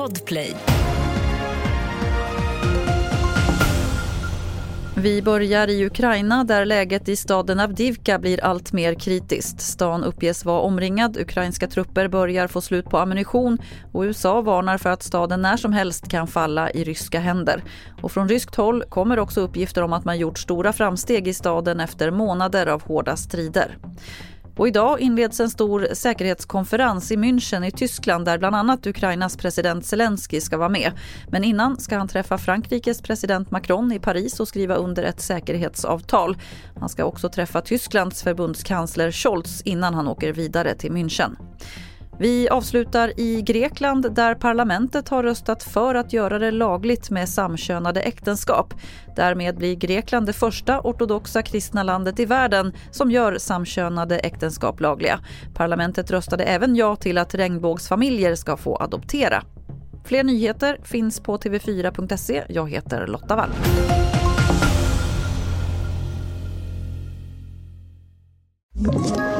Podplay. Vi börjar i Ukraina där läget i staden Avdivka blir allt mer kritiskt. Stan uppges vara omringad, ukrainska trupper börjar få slut på ammunition och USA varnar för att staden när som helst kan falla i ryska händer. Och från ryskt håll kommer också uppgifter om att man gjort stora framsteg i staden efter månader av hårda strider. Och idag inleds en stor säkerhetskonferens i München i Tyskland där bland annat Ukrainas president Zelensky ska vara med. Men innan ska han träffa Frankrikes president Macron i Paris och skriva under ett säkerhetsavtal. Han ska också träffa Tysklands förbundskansler Scholz innan han åker vidare till München. Vi avslutar i Grekland där parlamentet har röstat för att göra det lagligt med samkönade äktenskap. Därmed blir Grekland det första ortodoxa kristna landet i världen som gör samkönade äktenskap lagliga. Parlamentet röstade även ja till att regnbågsfamiljer ska få adoptera. Fler nyheter finns på tv4.se. Jag heter Lotta Wall. you